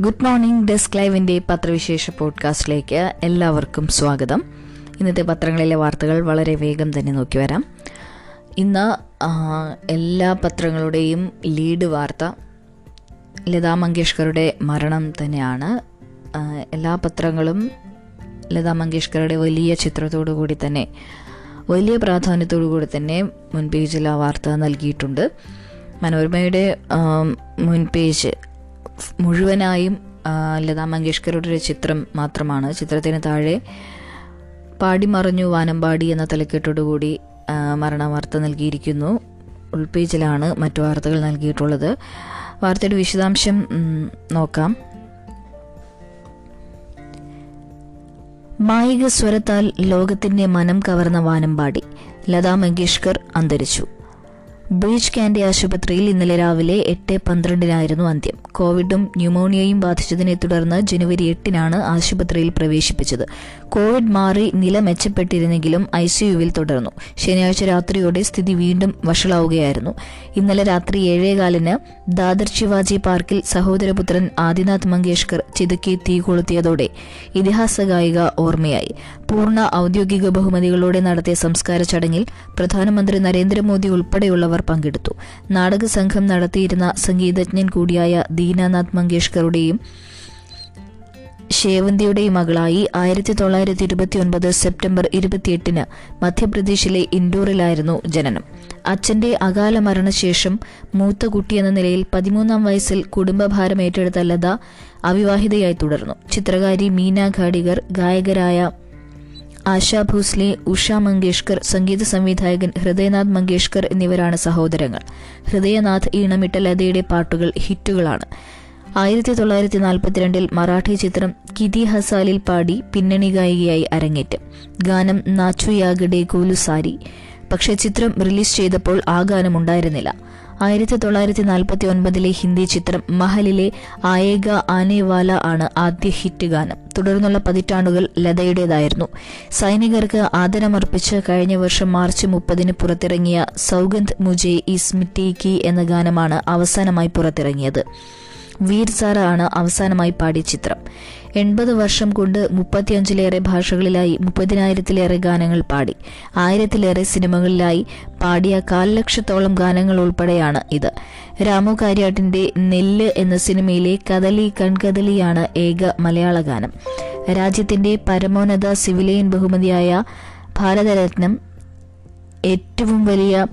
Good morning desk ലൈവിന്റെ പത്രവിശേഷ പോഡ്കാസ്റ്റിലേക്ക് എല്ലാവർക്കും സ്വാഗതം. ഇന്നത്തെ പത്രങ്ങളിലെ വാർത്തകൾ വളരെ വേഗം തന്നെ നോക്കി വരാം. ഇന്ന് എല്ലാ പത്രങ്ങളുടെയും ലീഡ് വാർത്ത ലതാ മങ്കേഷ്കറുടെ മരണം തന്നെയാണ്. എല്ലാ പത്രങ്ങളും ലതാ മങ്കേഷ്കറുടെ വലിയ ചിത്രത്തോടു കൂടി തന്നെ വലിയ പ്രാധാന്യത്തോടു കൂടി തന്നെ മുൻ പേജിൽ ആ വാർത്ത നൽകിയിട്ടുണ്ട്. മനോരമയുടെ മുൻപേജ് മുൻ പേജ് മുഴുവനായും ലതാ മങ്കേഷ്കറുടെ ഒരു ചിത്രം മാത്രമാണ്. ചിത്രത്തിന് താഴെ പാടിമറഞ്ഞു വാനമ്പാടി എന്ന തലക്കെട്ടോടുകൂടി കൂടി മരണ വാർത്ത നൽകിയിരിക്കുന്നു. ഉൾപേജിലാണ് മറ്റു വാർത്തകൾ നൽകിയിട്ടുള്ളത്. വാർത്തയുടെ വിശദാംശം നോക്കാം. മായിക സ്വരത്താൽ ലോകത്തിന്റെ മനം കവർന്ന വാനമ്പാടി ലതാ മങ്കേഷ്കർ അന്തരിച്ചു. ബ്രീച്ച് കാൻഡി ആശുപത്രിയിൽ ഇന്നലെ രാവിലെ എട്ട് പന്ത്രണ്ടിനായിരുന്നു അന്ത്യം. കോവിഡും ന്യൂമോണിയയും ബാധിച്ചതിനെ തുടർന്ന് ജനുവരി എട്ടിനാണ് ആശുപത്രിയിൽ പ്രവേശിപ്പിച്ചത്. കോവിഡ് മാറി നില മെച്ചപ്പെട്ടിരുന്നെങ്കിലും ഐസിയുവിൽ തുടർന്നു. ശനിയാഴ്ച രാത്രിയോടെ സ്ഥിതി വീണ്ടും വഷളാവുകയായിരുന്നു. ഇന്നലെ രാത്രി ഏഴേകാലിന് ദാദർ ശിവാജി പാർക്കിൽ സഹോദരപുത്രൻ ആദിനാഥ് മങ്കേഷ്കർ ചിതുക്കി തീ കൊളുത്തിയതോടെ ഇതിഹാസ ഗായിക ഓർമ്മയായി. പൂർണ ഔദ്യോഗിക ബഹുമതികളോടെ നടത്തിയ സംസ്കാര ചടങ്ങിൽ പ്രധാനമന്ത്രി നരേന്ദ്രമോദി ഉൾപ്പെടെയുള്ളവർ പങ്കെടുത്തു. നാടക സംഘം നടത്തിയിരുന്ന സംഗീതജ്ഞൻ കൂടിയായ ദീനാനാഥ് മങ്കേഷ്കറുടെയും ശേവന്തിയുടെയും മകളായി ആയിരത്തി തൊള്ളായിരത്തി ഇരുപത്തി ഒൻപത് സെപ്റ്റംബർ ഇരുപത്തിയെട്ടിന് മധ്യപ്രദേശിലെ ഇൻഡോറിലായിരുന്നു ജനനം. അച്ഛന്റെ അകാല മരണശേഷം മൂത്ത കുട്ടിയെന്ന നിലയിൽ പതിമൂന്നാം വയസ്സിൽ കുടുംബഭാരം ഏറ്റെടുത്ത ലത അവിവാഹിതയായി തുടർന്നു. ചിത്രകാരി മീന ഘാടികർ ഗായകരായ ആശാ ഭോസ്ലെ ഉഷ മങ്കേഷ്കർ സംഗീത സംവിധായകൻ ഹൃദയനാഥ് മങ്കേഷ്കർ എന്നിവരാണ് സഹോദരങ്ങൾ. ഹൃദയനാഥ് ഈണമിട്ട ലതയുടെ പാട്ടുകൾ ഹിറ്റുകളാണ്. ആയിരത്തി തൊള്ളായിരത്തി നാൽപ്പത്തിരണ്ടിൽ മറാഠി ചിത്രം കിതി ഹസാലിൽ പാടി പിന്നണി ഗായികയായി അരങ്ങേറ്റം. ഗാനം നാച്ചു യാഗഡെ കോലുസാരി പക്ഷേ ചിത്രം റിലീസ് ചെയ്തപ്പോൾ ആ ഗാനം ഉണ്ടായിരുന്നില്ല ആയിരത്തി തൊള്ളായിരത്തി നാൽപ്പത്തി ഒൻപതിലെ ഹിന്ദി ചിത്രം മഹലിലെ ആയേഗ ആനേവാല ആണ് ആദ്യ ഹിറ്റ് ഗാനം. തുടർന്നുള്ള പതിറ്റാണ്ടുകൾ ലതയുടേതായിരുന്നു. സൈനികർക്ക് ആദരമർപ്പിച്ച് കഴിഞ്ഞ വർഷം മാർച്ച് മുപ്പതിന് പുറത്തിറങ്ങിയ സൗഗന്ധ് മുജെ ഇസ് മിട്ടി കി എന്ന ഗാനമാണ് അവസാനമായി പുറത്തിറങ്ങിയത്. വീർ സാറ ആണ് അവസാനമായി പാടിയ ചിത്രം. എൺപത് വർഷം കൊണ്ട് മുപ്പത്തിയഞ്ചിലേറെ ഭാഷകളിലായി മുപ്പതിനായിരത്തിലേറെ ഗാനങ്ങൾ പാടി. ആയിരത്തിലേറെ സിനിമകളിലായി പാടിയ കാൽലക്ഷത്തോളം ഗാനങ്ങൾ ഉൾപ്പെടെയാണ് ഇത്. രാമു കാര്യാട്ടിന്റെ നെല്ല് എന്ന സിനിമയിലെ കദലി കൺകദലിയാണ് ഏക മലയാള ഗാനം. രാജ്യത്തിന്റെ പരമോന്നത സിവിലിയൻ ബഹുമതിയായ ഭാരതരത്നം ഏറ്റവും വലിയ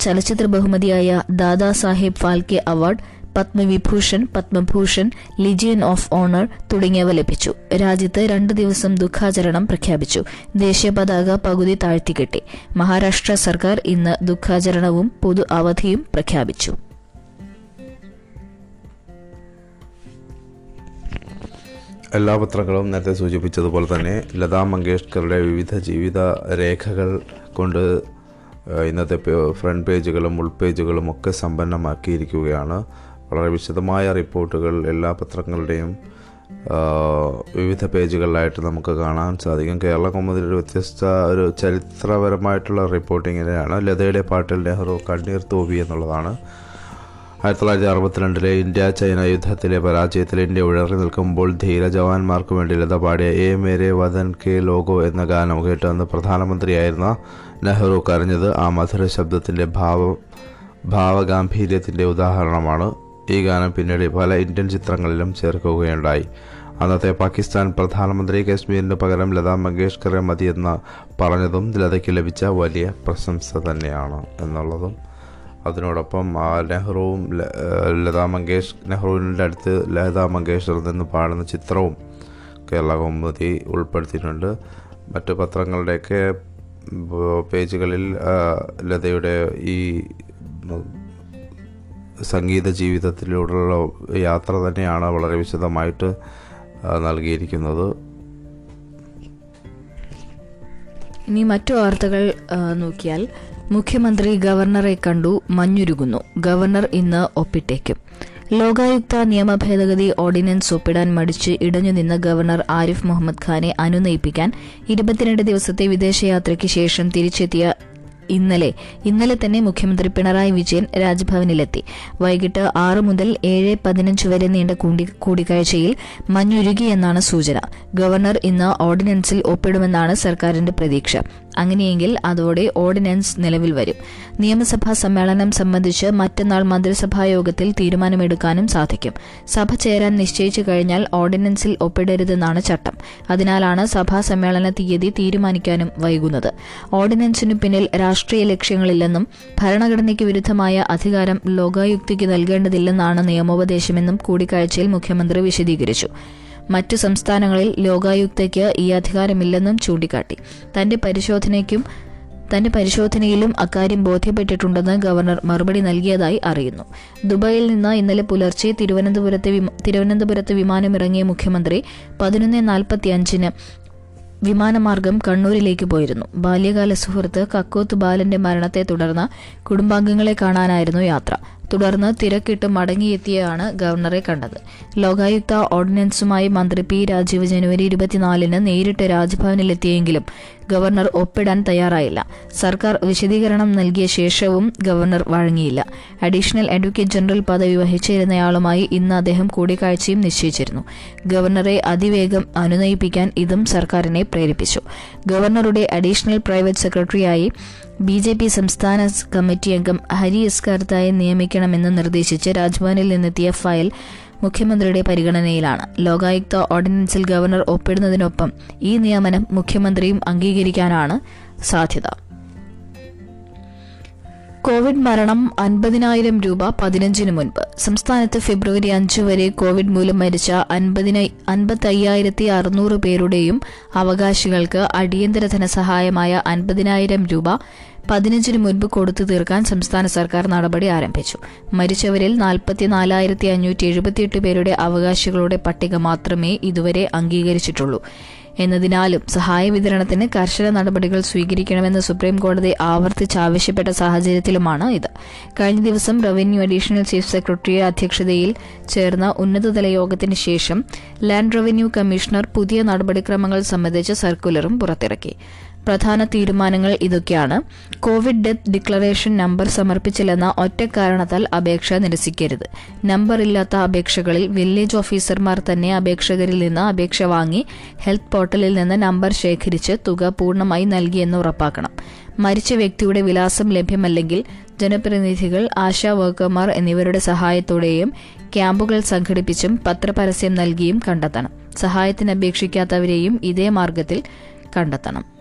ചലച്ചിത്ര ബഹുമതിയായ Dada Saheb Phalke award Padma Vibhushan Padma Bhushan legion of honour തുടങ്ങിയവ ലഭിച്ചു. രാജ്യത്ത് രണ്ട് ദിവസം ദുഃഖാചരണം പ്രഖ്യാപിച്ചു. ദേശീയ പതാക പകുതി താഴ്ത്തിക്കെട്ടി. മഹാരാഷ്ട്ര സർക്കാർ ഇന്ന് ദുഃഖാചരണവും പൊതു അവധിയും പ്രഖ്യാപിച്ചു. എല്ലാ പത്രങ്ങളും നേരത്തെ സൂചിപ്പിച്ചതുപോലെ തന്നെ ലതാ മങ്കേഷ്കറുടെ വിവിധ ജീവിത രേഖകൾ കൊണ്ട് ഇന്നത്തെ ഫ്രണ്ട് പേജുകളും ഉൾപേജുകളും ഒക്കെ സമ്പന്നമാക്കിയിരിക്കുകയാണ്. വളരെ വിശദമായ റിപ്പോർട്ടുകൾ എല്ലാ പത്രങ്ങളുടെയും വിവിധ പേജുകളിലായിട്ട് നമുക്ക് കാണാൻ സാധിക്കും. കേരള കൗമുദിയുടെ വ്യത്യസ്ത ഒരു ചരിത്രപരമായിട്ടുള്ള റിപ്പോർട്ടിങ്ങിനെയാണ് ലതയുടെ പാട്ടിൽ നെഹ്റു കണ്ണീർ തോബി എന്നുള്ളതാണ്. ആയിരത്തി തൊള്ളായിരത്തി അറുപത്തിരണ്ടിലെ ഇന്ത്യ ചൈന യുദ്ധത്തിലെ പരാജയത്തിൽ ഇന്ത്യ ഉഴറി നിൽക്കുമ്പോൾ ധീര ജവാന്മാർക്ക് വേണ്ടി ലത പാടിയ A Mere Watan K logo എന്ന ഗാനം കേട്ട് അന്ന് പ്രധാനമന്ത്രിയായിരുന്ന നെഹ്റു കരഞ്ഞത് ആ മധുര ശബ്ദത്തിന്റെ ഭാവ ഭാവഗാംഭീര്യത്തിന്റെ ഉദാഹരണമാണ്. ഈ ഗാനം പിന്നീട് പല ഇന്ത്യൻ ചിത്രങ്ങളിലും ചേർക്കുകയുണ്ടായി. അന്നത്തെ പാകിസ്ഥാൻ പ്രധാനമന്ത്രി കശ്മീരിന് പകരം ലതാ മങ്കേഷ്കറെ മതിയെന്ന് പറഞ്ഞതും ലതയ്ക്ക് ലഭിച്ച വലിയ പ്രശംസ തന്നെയാണ് എന്നുള്ളതും. അതിനോടൊപ്പം നെഹ്റുവും ലതാ മങ്കേഷ് നെഹ്റുവിന്റെ അടുത്ത് ലതാ മങ്കേഷ്കർ നിന്ന് പാടുന്ന ചിത്രവും കേരള കൗമുദി ഉൾപ്പെടുത്തിയിട്ടുണ്ട്. മറ്റ് പത്രങ്ങളുടെയൊക്കെ പേജുകളിൽ ലതയുടെ ഈ സംഗീത ജീവിതത്തിലൂടെയുള്ള യാത്ര തന്നെയാണ് വളരെ വിശദമായിട്ട് നൽകിയിരിക്കുന്നത്. ഇനി മറ്റു വാർത്തകൾ നോക്കിയാൽ മുഖ്യമന്ത്രി ഗവർണറെ കണ്ടു മഞ്ഞുരുകുന്നു. ഗവർണർ ഇന്ന് ഒപ്പിട്ടേക്കും. ലോകായുക്ത നിയമ ഭേദഗതി ഓർഡിനൻസ് ഒപ്പിടാൻ മടിച്ച് ഇടഞ്ഞുനിന്ന ഗവർണർ ആരിഫ് മുഹമ്മദ് ഖാനെ അനുനയിപ്പിക്കാൻ ഇരുപത്തിരണ്ട് ദിവസത്തെ വിദേശയാത്രയ്ക്ക് ശേഷം തിരിച്ചെത്തിയ ഇന്നലെ ഇന്നലെ തന്നെ മുഖ്യമന്ത്രി പിണറായി വിജയൻ രാജ്ഭവനിലെത്തി. വൈകിട്ട് ആറ് മുതൽ ഏഴ് പതിനഞ്ച് വരെ നീണ്ട കൂടി- കൂടിക്കാഴ്ചയിൽ മഞ്ഞുരുകിയെന്നാണ് സൂചന. ഗവർണർ ഇന്ന് ഓർഡിനൻസിൽ ഒപ്പിടുമെന്നാണ് സർക്കാരിന്റെ പ്രതീക്ഷ. അങ്ങനെയെങ്കിൽ അതോടെ ഓർഡിനൻസ് നിലവിൽ വരും. നിയമസഭാ സമ്മേളനം സംബന്ധിച്ച് മറ്റന്നാൾ മന്ത്രിസഭാ യോഗത്തിൽ തീരുമാനമെടുക്കാനും സാധിക്കും. സഭ ചേരാൻ നിശ്ചയിച്ചു കഴിഞ്ഞാൽ ഓർഡിനൻസിൽ ഒപ്പിടരുതെന്നാണ് ചട്ടം. അതിനാലാണ് സഭാ സമ്മേളന തീയതി തീരുമാനിക്കാനും വൈകുന്നത്. ഓർഡിനൻസിനു പിന്നിൽ രാഷ്ട്രീയ ലക്ഷ്യങ്ങളില്ലെന്നും ഭരണഘടനയ്ക്ക് വിരുദ്ധമായ അധികാരം ലോകായുക്തിക്ക് നൽകേണ്ടതില്ലെന്നാണ് നിയമോപദേശമെന്നും കൂടിക്കാഴ്ചയിൽ മുഖ്യമന്ത്രി വിശദീകരിച്ചു. മറ്റു സംസ്ഥാനങ്ങളിൽ ലോകായുക്തയ്ക്ക് ഈ അധികാരമില്ലെന്നും ചൂണ്ടിക്കാട്ടി. തന്റെ പരിശോധനയ്ക്കും തന്റെ പരിശോധനയിലും അക്കാര്യം ബോധ്യപ്പെട്ടിട്ടുണ്ടെന്ന് ഗവർണർ മറുപടി നൽകിയതായി അറിയുന്നു. ദുബായിൽ നിന്ന് ഇന്നലെ പുലർച്ചെ തിരുവനന്തപുരത്തെ തിരുവനന്തപുരത്ത് വിമാനമിറങ്ങിയ മുഖ്യമന്ത്രി പതിനൊന്ന് നാൽപ്പത്തി അഞ്ചിന് വിമാനമാർഗം കണ്ണൂരിലേക്ക് പോയിരുന്നു. ബാല്യകാല സുഹൃത്ത് കക്കോത്ത് ബാലന്റെ മരണത്തെ തുടർന്ന് കുടുംബാംഗങ്ങളെ കാണാനായിരുന്നു യാത്ര. തുടർന്ന് തിരക്കിട്ട് മടങ്ങിയെത്തിയാണ് ഗവർണറെ കണ്ടത്. ലോകായുക്ത ഓർഡിനൻസുമായി മന്ത്രി പി രാജീവ് ജനുവരി ഇരുപത്തിനാലിന് നേരിട്ട് രാജ്ഭവനിലെത്തിയെങ്കിലും ഗവർണർ ഒപ്പിടാൻ തയ്യാറായില്ല. സർക്കാർ വിശദീകരണം നൽകിയ ശേഷവും ഗവർണർ വഴങ്ങിയില്ല. അഡീഷണൽ അഡ്വക്കേറ്റ് ജനറൽ പദവി വഹിച്ചിരുന്നയാളുമായി ഇന്ന് അദ്ദേഹം കൂടിക്കാഴ്ചയും നിശ്ചയിച്ചിരുന്നു. ഗവർണറെ അതിവേഗം അനുനയിപ്പിക്കാൻ ഇതും സർക്കാരിനെ പ്രേരിപ്പിച്ചു. ഗവർണറുടെ അഡീഷണൽ പ്രൈവറ്റ് സെക്രട്ടറിയായി ബി ജെ പി സംസ്ഥാന കമ്മിറ്റി അംഗം ഹരി എസ് കർത്തായെ നിയമിക്കണമെന്ന് നിർദ്ദേശിച്ച് രാജ്ഭവനിൽ നിന്നെത്തിയ ഫയൽ മുഖ്യമന്ത്രിയുടെ പരിഗണനയിലാണ്. ലോകായുക്ത ഓർഡിനൻസിൽ ഗവർണർ ഒപ്പിടുന്നതിനൊപ്പം ഈ നിയമനം മുഖ്യമന്ത്രിയും അംഗീകരിക്കാനാണ് സാധ്യത. കോവിഡ് മരണം അൻപതിനായിരം രൂപ പതിനഞ്ചിന് മുൻപ്. സംസ്ഥാനത്ത് ഫെബ്രുവരി അഞ്ച് വരെ കോവിഡ് മൂലം മരിച്ച അൻപത്തയ്യായിരത്തി അറുന്നൂറ് പേരുടെയും അവകാശികൾക്ക് അടിയന്തര ധനസഹായമായ അൻപതിനായിരം രൂപ പതിനഞ്ചിന് മുൻപ് കൊടുത്തു തീർക്കാൻ സംസ്ഥാന സർക്കാർ നടപടി ആരംഭിച്ചു. മരിച്ചവരിൽ നാൽപ്പത്തിനാലായിരത്തി അഞ്ഞൂറ്റി എഴുപത്തിയെട്ട് പേരുടെ അവകാശികളുടെ പട്ടിക മാത്രമേ ഇതുവരെ അംഗീകരിച്ചിട്ടുള്ളൂ. എന്നതിനാലും സഹായ വിതരണത്തിന് കർശന നടപടികൾ സ്വീകരിക്കണമെന്ന് സുപ്രീം കോടതി ആവർത്തിച്ച് ആവശ്യപ്പെട്ട സാഹചര്യത്തിലുമാണ് ഇത്. കഴിഞ്ഞ ദിവസം റവന്യൂ അഡീഷണൽ ചീഫ് സെക്രട്ടറിയുടെ അധ്യക്ഷതയിൽ ചേർന്ന ഉന്നതതല യോഗത്തിന് ശേഷം ലാൻഡ് റവന്യൂ കമ്മീഷണർ പുതിയ നടപടിക്രമങ്ങൾ സംബന്ധിച്ച സർക്കുലറും പുറത്തിറക്കി. പ്രധാന തീരുമാനങ്ങൾ ഇതൊക്കെയാണ്. കോവിഡ് ഡെത്ത് ഡിക്ലറേഷൻ നമ്പർ സമർപ്പിച്ചില്ലെന്ന ഒറ്റ കാരണത്താൽ അപേക്ഷ നിരസിക്കരുത്. നമ്പർ ഇല്ലാത്ത അപേക്ഷകളിൽ വില്ലേജ് ഓഫീസർമാർ തന്നെ അപേക്ഷകരിൽ നിന്ന് അപേക്ഷ വാങ്ങി ഹെൽത്ത് പോർട്ടലിൽ നിന്ന് നമ്പർ ശേഖരിച്ച് തുക പൂർണമായി നൽകിയെന്ന് ഉറപ്പാക്കണം. മരിച്ച വ്യക്തിയുടെ വിലാസം ലഭ്യമല്ലെങ്കിൽ ജനപ്രതിനിധികൾ ആശാ വർക്കർമാർ എന്നിവരുടെ സഹായത്തോടെയും ക്യാമ്പുകൾ സംഘടിപ്പിച്ചും പത്രപരസ്യം നൽകിയും കണ്ടെത്തണം. സഹായത്തിന് അപേക്ഷിക്കാത്തവരെയും ഇതേ മാർഗത്തിൽ കണ്ടെത്തണം.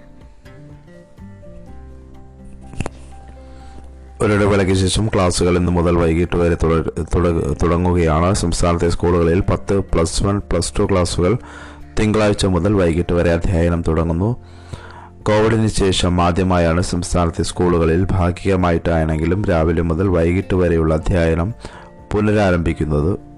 ഒരിടവേളയ്ക്ക് ശേഷം ക്ലാസ്സുകൾ ഇന്ന് മുതൽ വൈകിട്ട് വരെ തുട- തുട- തുടങ്ങുകയാണ്. സംസ്ഥാനത്തെ സ്കൂളുകളിൽ പത്ത് പ്ലസ് വൺ പ്ലസ് ടു ക്ലാസ്സുകൾ തിങ്കളാഴ്ച മുതൽ വൈകിട്ട് വരെ അധ്യയനം തുടങ്ങുന്നു. കോവിഡിന് ശേഷം ആദ്യമായാണ് സംസ്ഥാനത്തെ സ്കൂളുകളിൽ ഭാഗികമായിട്ടാണെങ്കിലും രാവിലെ മുതൽ വൈകിട്ട് വരെയുള്ള അധ്യയനം പുനരാരംഭിക്കുന്നത്.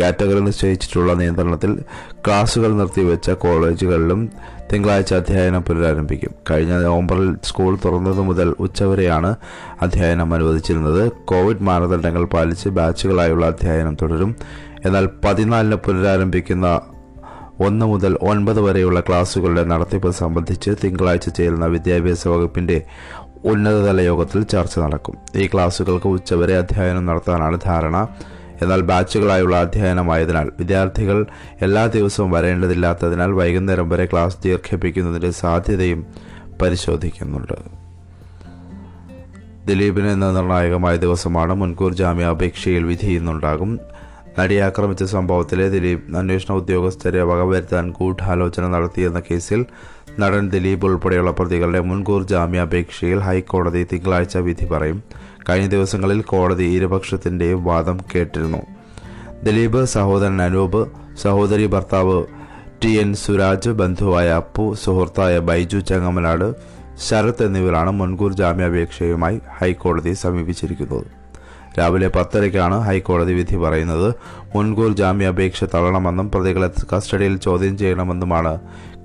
കാറ്റഗറി നിശ്ചയിച്ചിട്ടുള്ള നിയന്ത്രണത്തിൽ ക്ലാസുകൾ നിർത്തിവെച്ച കോളേജുകളിലും തിങ്കളാഴ്ച അധ്യയനം പുനരാരംഭിക്കും. കഴിഞ്ഞ നവംബറിൽ സ്കൂൾ തുറന്നതു മുതൽ ഉച്ചവരെയാണ് അധ്യയനം അനുവദിച്ചിരുന്നത്. കോവിഡ് മാനദണ്ഡങ്ങൾ പാലിച്ച് ബാച്ചുകളായുള്ള അധ്യയനം തുടരും. എന്നാൽ പതിനാലിന് പുനരാരംഭിക്കുന്ന ഒന്ന് മുതൽ ഒൻപത് വരെയുള്ള ക്ലാസുകളുടെ നടത്തിപ്പ് സംബന്ധിച്ച് തിങ്കളാഴ്ച ചേരുന്ന വിദ്യാഭ്യാസ വകുപ്പിന്റെ ഉന്നതതല യോഗത്തിൽ ചർച്ച നടക്കും. ഈ ക്ലാസുകൾക്ക് ഉച്ചവരെ അധ്യയനം നടത്താനാണ് ധാരണ. എന്നാൽ ബാച്ചുകളായുള്ള അധ്യയനമായതിനാൽ വിദ്യാർത്ഥികൾ എല്ലാ ദിവസവും വരേണ്ടതില്ലാത്തതിനാൽ വൈകുന്നേരം വരെ ക്ലാസ് ദീർഘിപ്പിക്കുന്നതിന്റെ സാധ്യതയും പരിശോധിക്കുന്നുണ്ട്. ദിലീപിന് എന്ന നിർണായകമായ ദിവസമാണ്. മുൻകൂർ ജാമ്യാപേക്ഷയിൽ വിധി ഇന്നുണ്ടാകും. നടിയെ ആക്രമിച്ച സംഭവത്തിലെ ദിലീപ് അന്വേഷണ ഉദ്യോഗസ്ഥരെ വകവരുത്താൻ ഗൂഢാലോചന നടത്തിയെന്ന കേസിൽ നടൻ ദിലീപ് ഉൾപ്പെടെയുള്ള പ്രതികളുടെ മുൻകൂർ ജാമ്യാപേക്ഷയിൽ ഹൈക്കോടതി തിങ്കളാഴ്ച വിധി പറയും. കഴിഞ്ഞ ദിവസങ്ങളിൽ കോടതി ഇരുപക്ഷത്തിന്റെയും വാദം കേട്ടിരുന്നു. ദിലീപ് സഹോദരൻ അനൂപ് സഹോദരി ഭർത്താവ് ടി എൻ സുരാജ് ബന്ധുവായ അപ്പു സുഹൃത്തായ ബൈജു ചങ്ങമനാട് ശരത് എന്നിവരാണ് മുൻകൂർ ജാമ്യാപേക്ഷയുമായി ഹൈക്കോടതിയെ സമീപിച്ചിരിക്കുന്നത്. രാവിലെ പത്തരയ്ക്കാണ് ഹൈക്കോടതി വിധി പറയുന്നത്. മുൻകൂർ ജാമ്യാപേക്ഷ തള്ളണമെന്നും പ്രതികളെ കസ്റ്റഡിയിൽ ചോദ്യം ചെയ്യണമെന്നുമാണ്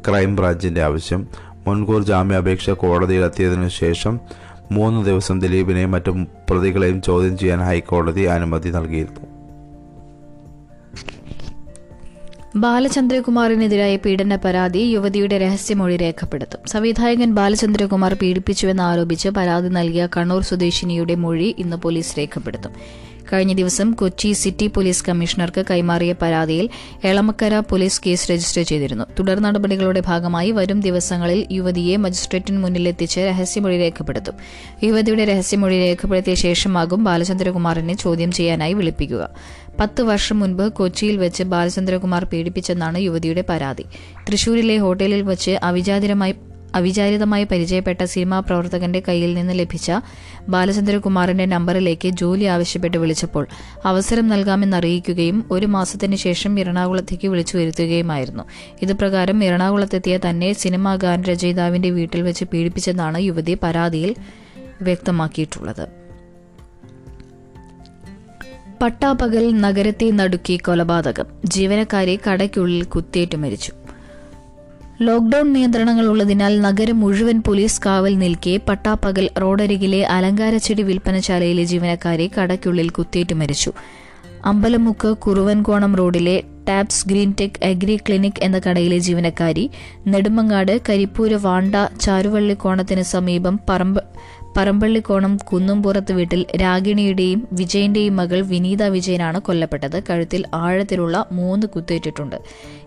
ക്രൈംബ്രാഞ്ചിന്റെ ആവശ്യം. മുൻകൂർ ജാമ്യാപേക്ഷ കോടതിയിലെത്തിയതിനു ശേഷം മൂന്ന് ദിവസം ദിലീപിനെയും മറ്റു പ്രതികളെയും ചോദ്യം ചെയ്യാൻ ഹൈക്കോടതി അനുമതി നൽകിയിരുന്നു. ബാലചന്ദ്രകുമാറിനെതിരായ പീഡന പരാതി യുവതിയുടെ രഹസ്യമൊഴി രേഖപ്പെടുത്തും. സംവിധായകൻ ബാലചന്ദ്രകുമാർ പീഡിപ്പിച്ചുവെന്ന് ആരോപിച്ച് പരാതി നൽകിയ കണ്ണൂർ സ്വദേശിനിയുടെ മൊഴി ഇന്ന് പോലീസ് രേഖപ്പെടുത്തും. കഴിഞ്ഞ ദിവസം കൊച്ചി സിറ്റി പോലീസ് കമ്മീഷണർക്ക് കൈമാറിയ പരാതിയിൽ എളമക്കര പോലീസ് കേസ് രജിസ്റ്റർ ചെയ്തിരുന്നു. തുടർ നടപടികളുടെ ഭാഗമായി വരും ദിവസങ്ങളിൽ യുവതിയെ മജിസ്ട്രേറ്റിന് മുന്നിലെത്തിച്ച് രഹസ്യമൊഴി രേഖപ്പെടുത്തും. യുവതിയുടെ രഹസ്യമൊഴി രേഖപ്പെടുത്തിയ ശേഷമാകും ബാലചന്ദ്രകുമാറിനെ ചോദ്യം ചെയ്യാനായി വിളിപ്പിക്കുക. പത്ത് വർഷം മുൻപ് കൊച്ചിയിൽ വെച്ച് ബാലചന്ദ്രകുമാർ പീഡിപ്പിച്ചെന്നാണ് യുവതിയുടെ പരാതി. തൃശൂരിലെ ഹോട്ടലിൽ വെച്ച് അവിചാരിതമായി അവിചാരിതമായി പരിചയപ്പെട്ട സിനിമാ പ്രവർത്തകന്റെ കയ്യിൽ നിന്ന് ലഭിച്ച ബാലചന്ദ്രകുമാറിന്റെ നമ്പറിലേക്ക് ജോലി ആവശ്യപ്പെട്ട് വിളിച്ചപ്പോൾ അവസരം നൽകാമെന്നറിയിക്കുകയും ഒരു മാസത്തിന് ശേഷം എറണാകുളത്തേക്ക് വിളിച്ചു വരുത്തുകയുമായിരുന്നു. ഇതുപ്രകാരം എറണാകുളത്തെത്തിയ തന്നെ സിനിമാ ഗാനരചയിതാവിന്റെ വീട്ടിൽ വെച്ച് പീഡിപ്പിച്ചെന്നാണ് യുവതി പരാതിയിൽ വ്യക്തമാക്കിയിട്ടുള്ളത്. പട്ടാപ്പകൽ നഗരത്തെ നടുക്കി കൊലപാതകം ജീവനക്കാരെ കടയ്ക്കുള്ളിൽ കുത്തേറ്റ് മരിച്ചു. ലോക്ഡൌൺ നിയന്ത്രണങ്ങൾ ഉള്ളതിനാൽ നഗരം മുഴുവൻ പോലീസ് കാവൽ നിൽക്കെ പട്ടാപ്പകൽ റോഡരികിലെ അലങ്കാരച്ചെടി വിൽപ്പനശാലയിലെ ജീവനക്കാരെ കടയ്ക്കുള്ളിൽ കുത്തിയേറ്റ് മരിച്ചു. അമ്പലമുക്ക് കുറുവൻകോണം റോഡിലെ Taps green tech agri clinic എന്ന കടയിലെ ജീവനക്കാരി നെടുമങ്ങാട് കരിപ്പൂര് വാണ്ട ചാരുവള്ളിക്കോണത്തിന് സമീപം പറമ്പ് പറമ്പള്ളിക്കോണം കുന്നുംപുറത്ത് വീട്ടിൽ രാഗിണിയുടെയും വിജയന്റെയും മകൾ വിനീത വിജയനാണ് കൊല്ലപ്പെട്ടത്. കഴുത്തിൽ ആഴത്തിലുള്ള മൂന്ന് കുത്തേറ്റിട്ടുണ്ട്.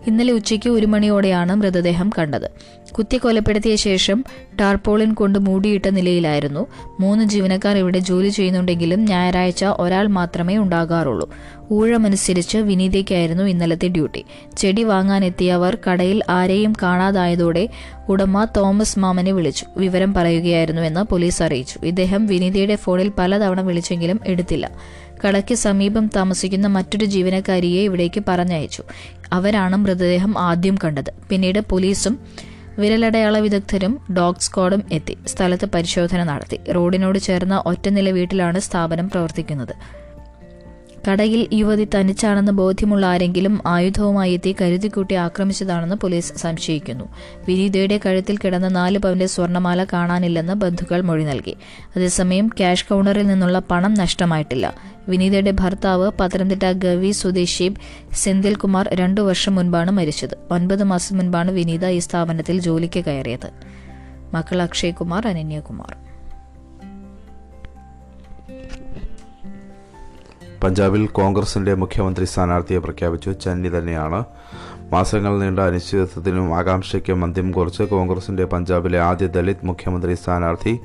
ഇന്നലെ ഉച്ചയ്ക്ക് ഒരു മണിയോടെയാണ് മൃതദേഹം കണ്ടത്. കുത്തി കൊലപ്പെടുത്തിയ ശേഷം ടാർപോളിൻ കൊണ്ട് മൂടിയിട്ട നിലയിലായിരുന്നു. മൂന്ന് ജീവനക്കാർ ഇവിടെ ജോലി ചെയ്യുന്നുണ്ടെങ്കിലും ഞായറാഴ്ച ഒരാൾ മാത്രമേ ഉണ്ടാകാറുള്ളൂ. ഊഴമനുസരിച്ച് വിനീതയ്ക്കായിരുന്നു ഇന്നലത്തെ ഡ്യൂട്ടി. ചെടി വാങ്ങാനെത്തിയവർ കടയിൽ ആരെയും കാണാതായതോടെ ഉടമ തോമസ് മാമനെ വിളിച്ചു. വിവരം പറയുകയായിരുന്നുവെന്ന് പോലീസ് അറിയിച്ചു. ഇദ്ദേഹം വിനീതയുടെ ഫോണിൽ പലതവണ വിളിച്ചെങ്കിലും എടുത്തില്ല. കടയ്ക്ക് സമീപം താമസിക്കുന്ന മറ്റൊരു ജീവനക്കാരിയെ ഇവിടേക്ക് പറഞ്ഞയച്ചു. അവരാണ് മൃതദേഹം ആദ്യം കണ്ടത്. പിന്നീട് പോലീസും വിരലടയാള വിദഗ്ധരും ഡോഗ് സ്ക്വാഡും എത്തി. സ്ഥലത്ത് പരിശോധന നടത്തി. റോഡിനോട് ചേർന്ന ഒറ്റനില വീട്ടിലാണ് സ്ഥാപനം പ്രവർത്തിക്കുന്നത്. കടയിൽ യുവതി തനിച്ചാണെന്ന് ബോധ്യമുള്ള ആരെങ്കിലും ആയുധവുമായി എത്തി കരുതിക്കൂട്ടി ആക്രമിച്ചതാണെന്ന് പോലീസ് സംശയിക്കുന്നു. വിനീതയുടെ കഴുത്തിൽ കിടന്ന നാല് പവന്റെ സ്വർണമാല കാണാനില്ലെന്ന് ബന്ധുക്കൾ മൊഴി നൽകി. അതേസമയം ക്യാഷ് കൗണ്ടറിൽ നിന്നുള്ള പണം നഷ്ടമായിട്ടില്ല. വിനീതയുടെ ഭർത്താവ് പത്തനംതിട്ട ഗവി സ്വദേശി സെന്തിൽ കുമാർ രണ്ടു വർഷം മുൻപാണ് മരിച്ചത്. ഒൻപത് മാസം മുൻപാണ് വിനീത ഈ സ്ഥാപനത്തിൽ ജോലിക്ക് കയറിയത്. മക്കൾ അക്ഷയ് കുമാർ അനന്യകുമാർ പഞ്ചാബിൽ കോൺഗ്രസിന്റെ മുഖ്യമന്ത്രി സ്ഥാനാർത്ഥിയെ പ്രഖ്യാപിച്ചു. ചന്നി തന്നെയാണ്. മാസങ്ങൾ നീണ്ട അനിശ്ചിതത്വത്തിനും ആകാംക്ഷയ്ക്കും അന്ത്യം കുറിച്ച് കോൺഗ്രസിന്റെ പഞ്ചാബിലെ ആദ്യ ദളിത് മുഖ്യമന്ത്രി സ്ഥാനാർത്ഥി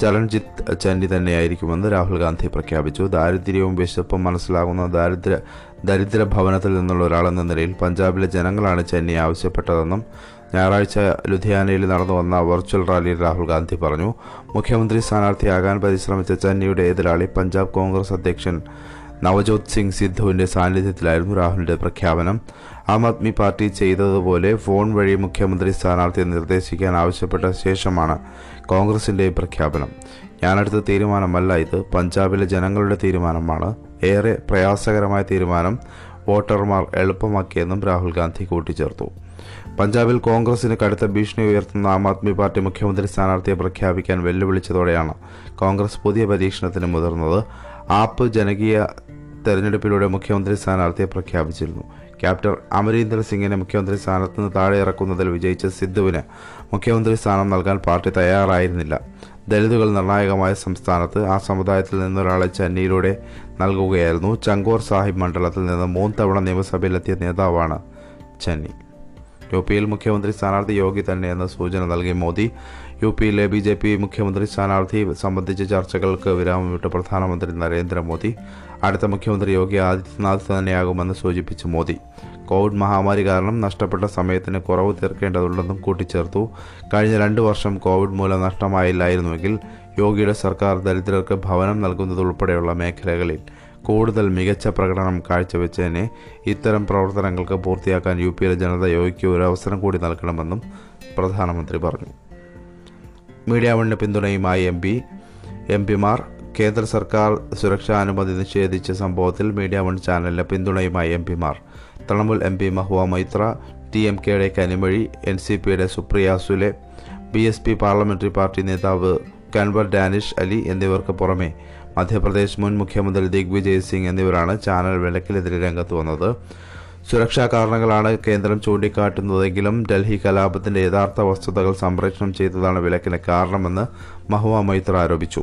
ചരൺജിത്ത് ചന്നി തന്നെയായിരിക്കുമെന്ന് രാഹുൽ ഗാന്ധി പ്രഖ്യാപിച്ചു. ദാരിദ്ര്യവും വിശപ്പും മനസ്സിലാകുന്ന ദാരിദ്ര്യ ദരിദ്ര ഭവനത്തിൽ നിന്നുള്ള ഒരാളെന്ന നിലയിൽ പഞ്ചാബിലെ ജനങ്ങളാണ് ചെന്നി ആവശ്യപ്പെട്ടതെന്നും ഞായറാഴ്ച ലുധിയാനയിൽ നടന്നു വന്ന വെർച്വൽ റാലിയിൽ രാഹുൽ ഗാന്ധി പറഞ്ഞു. മുഖ്യമന്ത്രി സ്ഥാനാർത്ഥിയാകാൻ പരിശ്രമിച്ച ചെന്നൈയുടെ എതിരാളി പഞ്ചാബ് കോൺഗ്രസ് അധ്യക്ഷൻ നവജോത് സിംഗ് സിദ്ധുവിന്റെ സാന്നിധ്യത്തിലായിരുന്നു രാഹുലിന്റെ പ്രഖ്യാപനം. ആം ആദ്മി പാർട്ടി ചെയ്തതുപോലെ ഫോൺ വഴി മുഖ്യമന്ത്രി സ്ഥാനാർത്ഥിയെ നിർദ്ദേശിക്കാൻ ആവശ്യപ്പെട്ട ശേഷമാണ് കോൺഗ്രസിന്റെ പ്രഖ്യാപനം. ഞാനെടുത്ത തീരുമാനമല്ല ഇത്. പഞ്ചാബിലെ ജനങ്ങളുടെ തീരുമാനമാണ്. ഏറെ പ്രയാസകരമായ തീരുമാനം വോട്ടർമാർ എളുപ്പമാക്കിയെന്നും രാഹുൽ ഗാന്ധി കൂട്ടിച്ചേർത്തു. പഞ്ചാബിൽ കോൺഗ്രസിന് കടുത്ത ഭീഷണി ഉയർത്തുന്ന ആം ആദ്മി പാർട്ടി മുഖ്യമന്ത്രി സ്ഥാനാർത്ഥിയെ പ്രഖ്യാപിക്കാൻ വെല്ലുവിളിച്ചതോടെയാണ് കോൺഗ്രസ് പുതിയ പരീക്ഷണത്തിന് മുതിർന്നത്. ആപ്പ് ജനകീയ തെരഞ്ഞെടുപ്പിലൂടെ മുഖ്യമന്ത്രി സ്ഥാനാർത്ഥിയെ പ്രഖ്യാപിച്ചിരുന്നു. ക്യാപ്റ്റൻ അമരീന്ദർ സിംഗിനെ മുഖ്യമന്ത്രി സ്ഥാനത്ത് നിന്ന് താഴെ ഇറക്കുന്നതിൽ വിജയിച്ച സിദ്ധുവിന് മുഖ്യമന്ത്രി സ്ഥാനം നൽകാൻ പാർട്ടി തയ്യാറായിരുന്നില്ല. ദലിതുകൾ നിർണായകമായ സംസ്ഥാനത്ത് ആ സമുദായത്തിൽ നിന്നൊരാളെ ചെന്നൈയിലൂടെ നൽകുകയായിരുന്നു. ചങ്കോർ സാഹിബ് മണ്ഡലത്തിൽ നിന്ന് മൂന്ന് തവണ നിയമസഭയിലെത്തിയ നേതാവാണ് ചെന്നൈ. യു പിയിൽ മുഖ്യമന്ത്രി സ്ഥാനാർത്ഥി യോഗി തന്നെയെന്ന് സൂചന നൽകി മോദി. യു പിയിലെ ബി ജെ പി മുഖ്യമന്ത്രി സ്ഥാനാർത്ഥി സംബന്ധിച്ച ചർച്ചകൾക്ക് വിരാമമിട്ട് പ്രധാനമന്ത്രി നരേന്ദ്രമോദി അടുത്ത മുഖ്യമന്ത്രി യോഗി ആദിത്യനാഥ് തന്നെയാകുമെന്ന് സൂചിപ്പിച്ചു മോദി. കോവിഡ് മഹാമാരി കാരണം നഷ്ടപ്പെട്ട സമയത്തിന് കുറവ് തീർക്കേണ്ടതുണ്ടെന്നും കൂട്ടിച്ചേർത്തു. കഴിഞ്ഞ രണ്ടു വർഷം കോവിഡ് മൂലം നഷ്ടമായില്ലായിരുന്നുവെങ്കിൽ യോഗിയുടെ സർക്കാർ ദരിദ്രർക്ക് ഭവനം നൽകുന്നതുൾപ്പെടെയുള്ള മേഖലകളിൽ കൂടുതൽ മികച്ച പ്രകടനം കാഴ്ചവെച്ചതിനെ ഇത്തരം പ്രവർത്തനങ്ങൾക്ക് പൂർത്തിയാക്കാൻ യു പിയിലെ ജനത യോഗിക്ക് ഒരു അവസരം കൂടി നൽകണമെന്നും പ്രധാനമന്ത്രി പറഞ്ഞു. മീഡിയ വണ്ണിന് പിന്തുണയുമായി എം പി എം പിമാർ കേന്ദ്ര സർക്കാർ സുരക്ഷാ അനുമതി നിഷേധിച്ച സംഭവത്തിൽ മീഡിയ വൺ ചാനലിന് പിന്തുണയുമായി എം പിമാർ. Trinamool M P Mahua Moitra T M കെയുടെ കനിമൊഴി എൻ സി പിയുടെ Supriya Sule B S P parliamentary party നേതാവ് കൻവർ ഡാനിഷ് അലി എന്നിവർക്ക് പുറമെ മധ്യപ്രദേശ് മുൻ മുഖ്യമന്ത്രി ദിഗ്വിജയ് സിംഗ് എന്നിവരാണ് ചാനൽ വിലക്കിലെതിരെ രംഗത്ത് വന്നത്. സുരക്ഷാ കാരണങ്ങളാണ് കേന്ദ്രം ചൂണ്ടിക്കാട്ടുന്നതെങ്കിലും ഡൽഹി കലാപത്തിന്റെ യഥാർത്ഥ വസ്തുതകൾ സംപ്രേഷണം ചെയ്തതാണ് വിലക്കിന് കാരണമെന്ന് മഹുവ മൈത്ര ആരോപിച്ചു.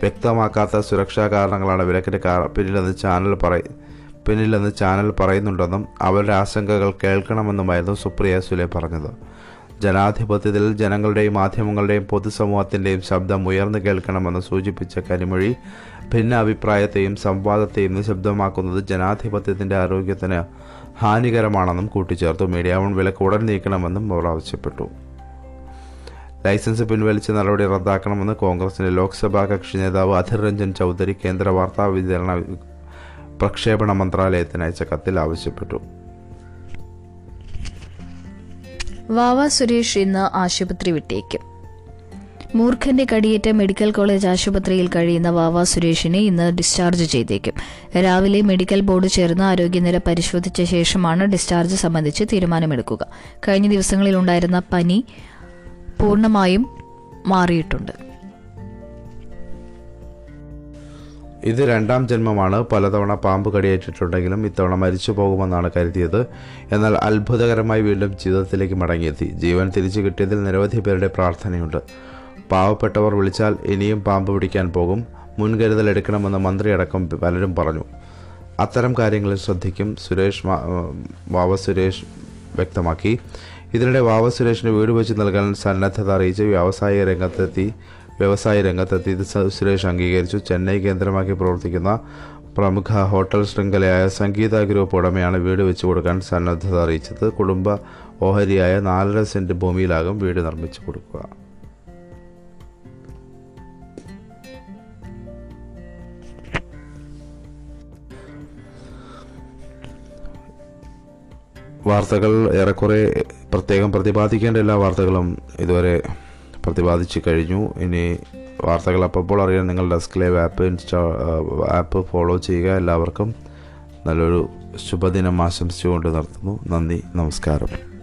വ്യക്തമാക്കാത്ത സുരക്ഷാ കാരണങ്ങളാണ് വിലക്കിന് പിന്നിലെന്ന് ചാനൽ പറ പിന്നിലെന്ന് ചാനൽ പറയുന്നുണ്ടെന്നും അവരുടെ ആശങ്കകൾ കേൾക്കണമെന്നുമായിരുന്നു സുപ്രിയ സുലെ പറഞ്ഞത്. ജനാധിപത്യത്തിൽ ജനങ്ങളുടെയും മാധ്യമങ്ങളുടെയും പൊതുസമൂഹത്തിന്റെയും ശബ്ദം ഉയർന്നു കേൾക്കണമെന്ന് സൂചിപ്പിച്ച കരിമൊഴി ഭിന്ന അഭിപ്രായത്തെയും സംവാദത്തെയും നിശബ്ദമാക്കുന്നത് ജനാധിപത്യത്തിന്റെ ആരോഗ്യത്തിന് ഹാനികരമാണെന്നും കൂട്ടിച്ചേർത്തു. മീഡിയ വൺ വിലക്ക് ഉടൻ നീക്കണമെന്നും അവർ ആവശ്യപ്പെട്ടു. ലൈസൻസ് പിൻവലിച്ച നടപടി റദ്ദാക്കണമെന്ന് കോൺഗ്രസിന്റെ ലോക്സഭാ കക്ഷി നേതാവ് അധിർ രഞ്ജൻ ചൗധരി കേന്ദ്ര വാർത്താ വിതരണ പ്രക്ഷേപണ മന്ത്രാലയത്തിന് അയച്ച കത്തിൽ ആവശ്യപ്പെട്ടു. വാവ സുരേഷ് ഇന്ന് ആശുപത്രി വിട്ടേക്കും. മൂർഖന്റെ കടിയേറ്റ മെഡിക്കൽ കോളേജ് ആശുപത്രിയിൽ കഴിയുന്ന വാവ സുരേഷിനെ ഇന്ന് ഡിസ്ചാർജ് ചെയ്തേക്കും. രാവിലെ മെഡിക്കൽ ബോർഡ് ചേർന്ന് ആരോഗ്യനില പരിശോധിച്ച ശേഷമാണ് ഡിസ്ചാർജ് സംബന്ധിച്ച് തീരുമാനമെടുക്കുക. കഴിഞ്ഞ ദിവസങ്ങളിൽ ഉണ്ടായിരുന്ന പനി പൂർണമായും മാറിയിട്ടുണ്ട്. ഇത് രണ്ടാം ജന്മമാണ്. പലതവണ പാമ്പ് കടിയേറ്റിട്ടുണ്ടെങ്കിലും ഇത്തവണ മരിച്ചു പോകുമെന്നാണ് കരുതിയത്. എന്നാൽ അത്ഭുതകരമായി വീണ്ടും ജീവിതത്തിലേക്ക് മടങ്ങിയെത്തി. ജീവൻ തിരിച്ചു കിട്ടിയതിൽ നിരവധി പേരുടെ പ്രാർത്ഥനയുണ്ട്. പാവപ്പെട്ടവർ വിളിച്ചാൽ ഇനിയും പാമ്പ് പിടിക്കാൻ പോകും. മുൻകരുതൽ എടുക്കണമെന്ന് മന്ത്രിയടക്കം പലരും പറഞ്ഞു. അത്തരം കാര്യങ്ങളിൽ ശ്രദ്ധിക്കും സുരേഷ് വാവ സുരേഷ് വ്യക്തമാക്കി. ഇതിനിടെ വാവ സുരേഷിന് വീട് വെച്ച് നൽകാൻ സന്നദ്ധത അറിയിച്ച് വ്യാവസായിക രംഗത്തെത്തി വ്യവസായ രംഗത്തെത്തി ഇത് സുരേഷ് അംഗീകരിച്ചു. ചെന്നൈ കേന്ദ്രമാക്കി പ്രവർത്തിക്കുന്ന പ്രമുഖ ഹോട്ടൽ ശൃംഖലയായ സംഗീത ഗ്രൂപ്പ് ഉടമയാണ് വീട് വെച്ച് കൊടുക്കാൻ സന്നദ്ധത അറിയിച്ചത്. കുടുംബ ഓഹരിയായ നാലര സെന്റ് ഭൂമിയിലാകും വീട് നിർമ്മിച്ചു കൊടുക്കുക. വാർത്തകൾ ഏറെക്കുറെ പ്രത്യേകം പ്രതിപാദിക്കേണ്ട എല്ലാ വാർത്തകളും ഇതുവരെ പ്രതിപാദിച്ചു കഴിഞ്ഞു. ഇനി വാർത്തകൾ അപ്പോൾ അറിയാൻ നിങ്ങൾ ഡെസ്ക്ലേവ് ആപ്പ് ഇൻസ്റ്റാ ആപ്പ് ഫോളോ ചെയ്യുക. എല്ലാവർക്കും നല്ലൊരു ശുഭദിനം ആശംസിച്ചുകൊണ്ട് നിർത്തുന്നു. നന്ദി. നമസ്കാരം.